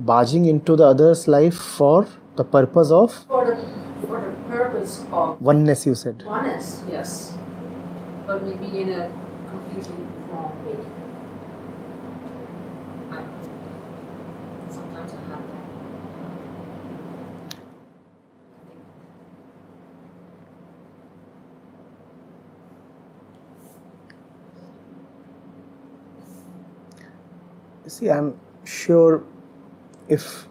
barging into the other's life for the purpose of For the, for the purpose of oneness, you said. oneness, yes. But maybe in a completely wrong way. Sometimes I have that. See, I'm sure if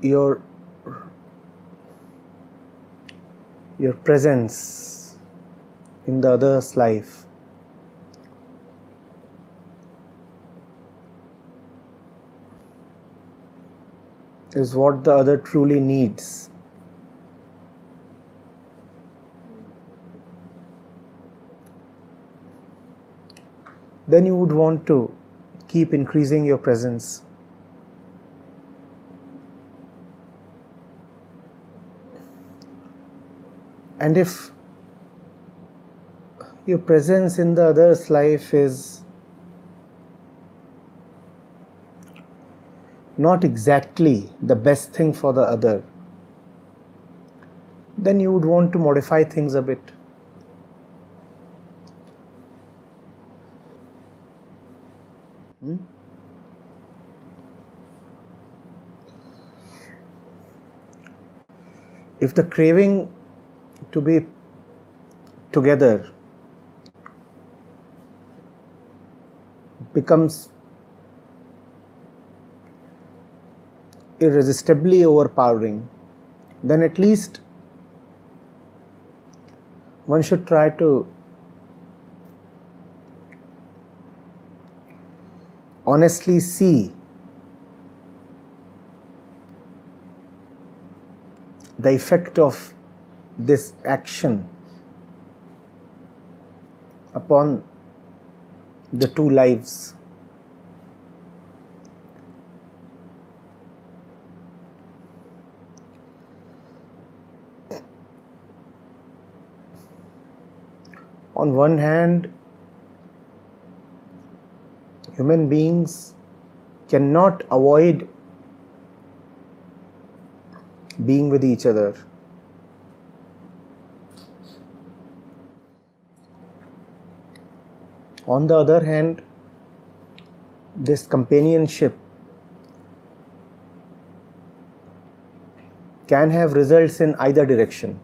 your your presence in the other's life is what the other truly needs. Then you would want to keep increasing your presence. And if your presence in the other's life is not exactly the best thing for the other, then you would want to modify things a bit. If the craving to be together becomes irresistibly overpowering, then at least one should try to honestly see the effect of this action upon the two lives. On one hand, human beings cannot avoid being with each other. On the other hand, this companionship can have results in either direction.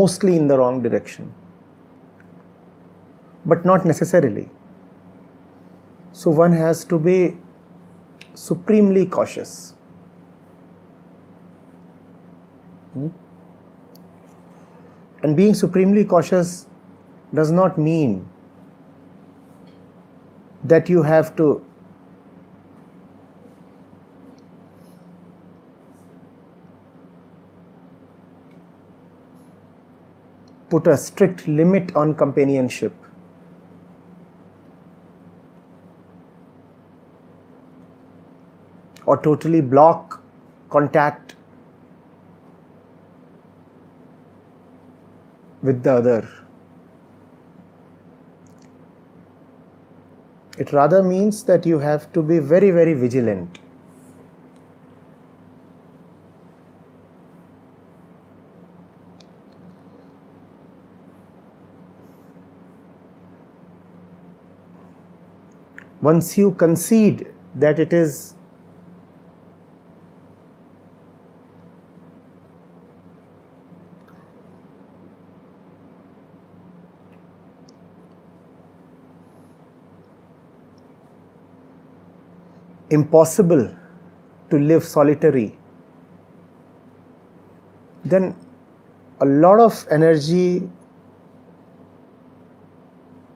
Mostly in the wrong direction, but not necessarily. So one has to be supremely cautious. Hmm? And being supremely cautious does not mean that you have to put a strict limit on companionship. Or totally block contact with the other. It rather means that you have to be very, very vigilant. Once you concede that it is impossible to live solitary, then a lot of energy,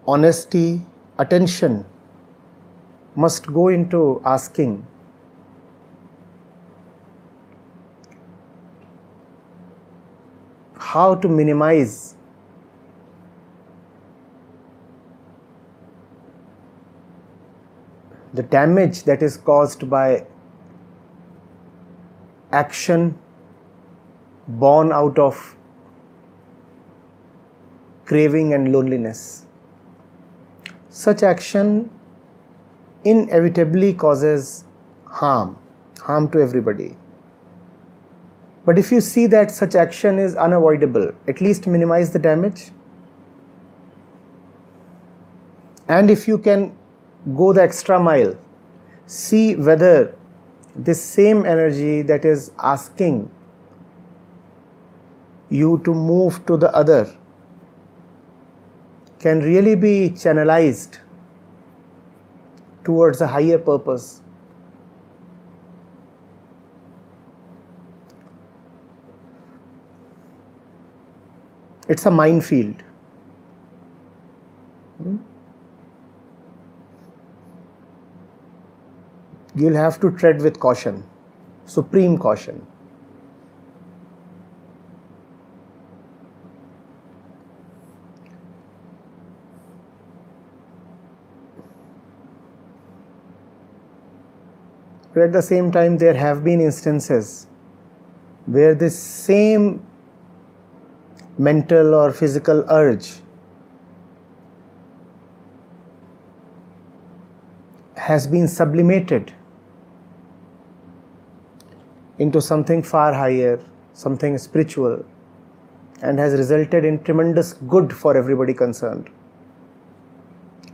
honesty, attention must go into asking how to minimize the damage that is caused by action born out of craving and loneliness. Such action inevitably causes harm, harm to everybody. But if you see that such action is unavoidable, at least minimize the damage. And if you can go the extra mile, see whether this same energy that is asking you to move to the other can really be channelized towards a higher purpose. It's a minefield. Hmm? You'll have to tread with caution, supreme caution. But at the same time, there have been instances where this same mental or physical urge has been sublimated into something far higher, something spiritual, and has resulted in tremendous good for everybody concerned.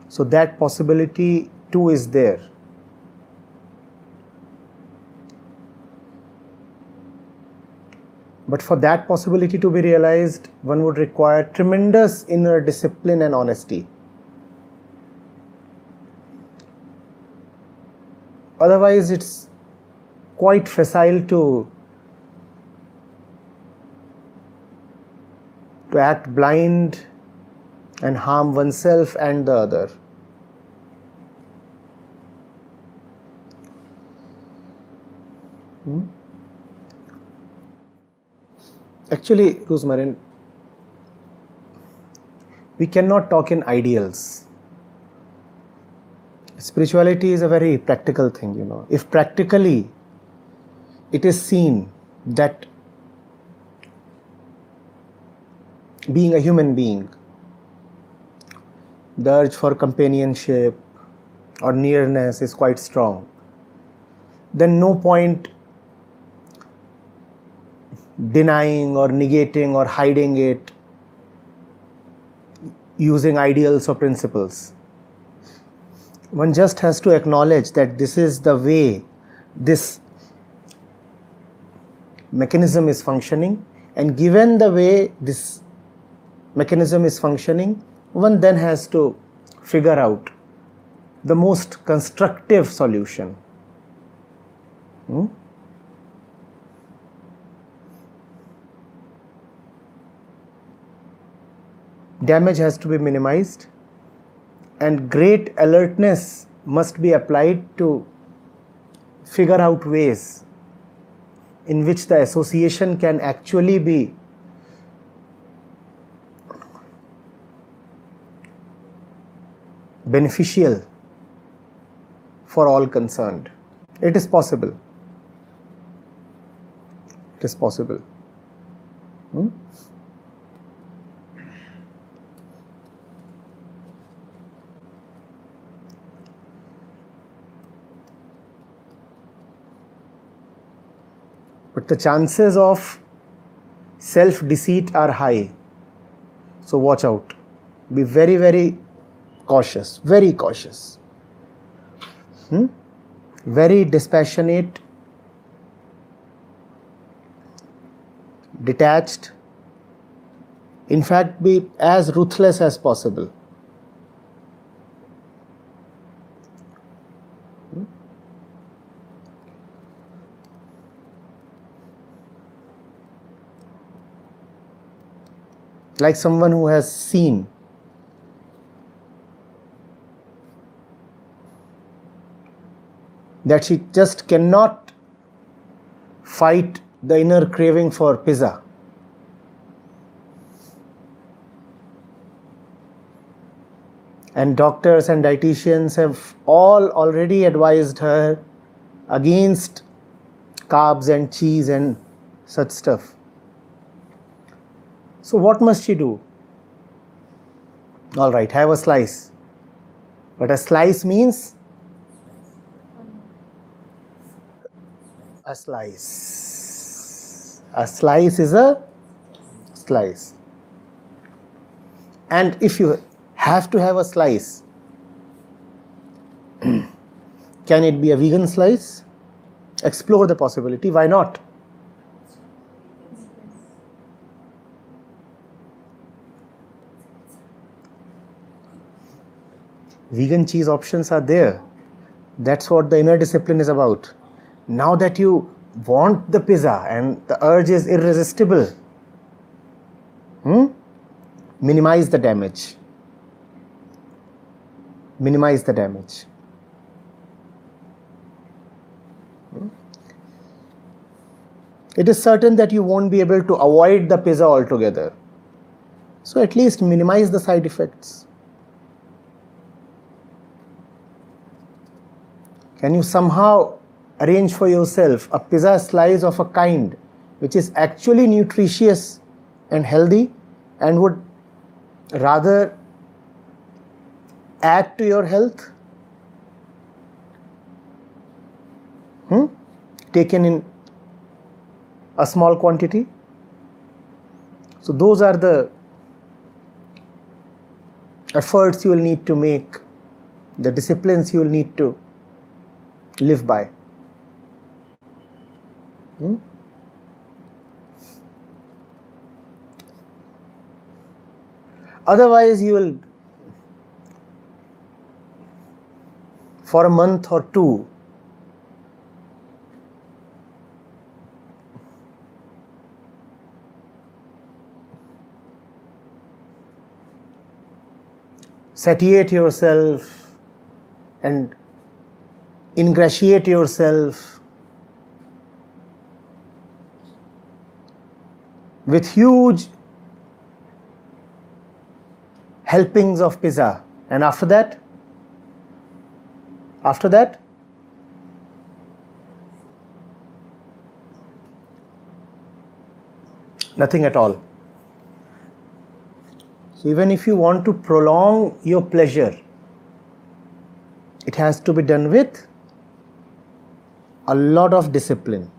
So, that possibility too is there. But for that possibility to be realized, one would require tremendous inner discipline and honesty. Otherwise, it's quite facile to, to act blind and harm oneself and the other. Hmm? Actually, Rosmarin, we cannot talk in ideals. Spirituality is a very practical thing, you know. If practically it is seen that being a human being, the urge for companionship or nearness is quite strong, then no point denying or negating or hiding it using ideals or principles. One just has to acknowledge that this is the way this mechanism is functioning, and given the way this mechanism is functioning, one then has to figure out the most constructive solution. Hmm? Damage has to be minimized and great alertness must be applied to figure out ways in which the association can actually be beneficial for all concerned. It is possible. It is possible. Hmm? But the chances of self deceit are high. So watch out. Be very, very cautious, very cautious. Hmm? Very dispassionate, detached. In fact, be as ruthless as possible. Like someone who has seen. That she just cannot fight the inner craving for pizza. And doctors and dietitians have all already advised her against carbs and cheese and such stuff. So, what must she do? All right, have a slice. But a slice means a slice. A slice is a slice. And if you have to have a slice, can it be a vegan slice? Explore the possibility. Why not? Vegan cheese options are there. That's what the inner discipline is about. Now that you want the pizza and the urge is irresistible, hmm? minimize the damage. Minimize the damage. Hmm? It is certain that you won't be able to avoid the pizza altogether. So at least minimize the side effects. Can you somehow arrange for yourself a pizza slice of a kind which is actually nutritious and healthy and would rather add to your health? Hmm? Taken in a small quantity. So, those are the efforts you will need to make, the disciplines you will need to live by. Hmm? Otherwise, you will, for a month or two, satiate yourself and ingratiate yourself with huge helpings of pizza. And after that after that nothing at all. So even if you want to prolong your pleasure it has to be done with a lot of discipline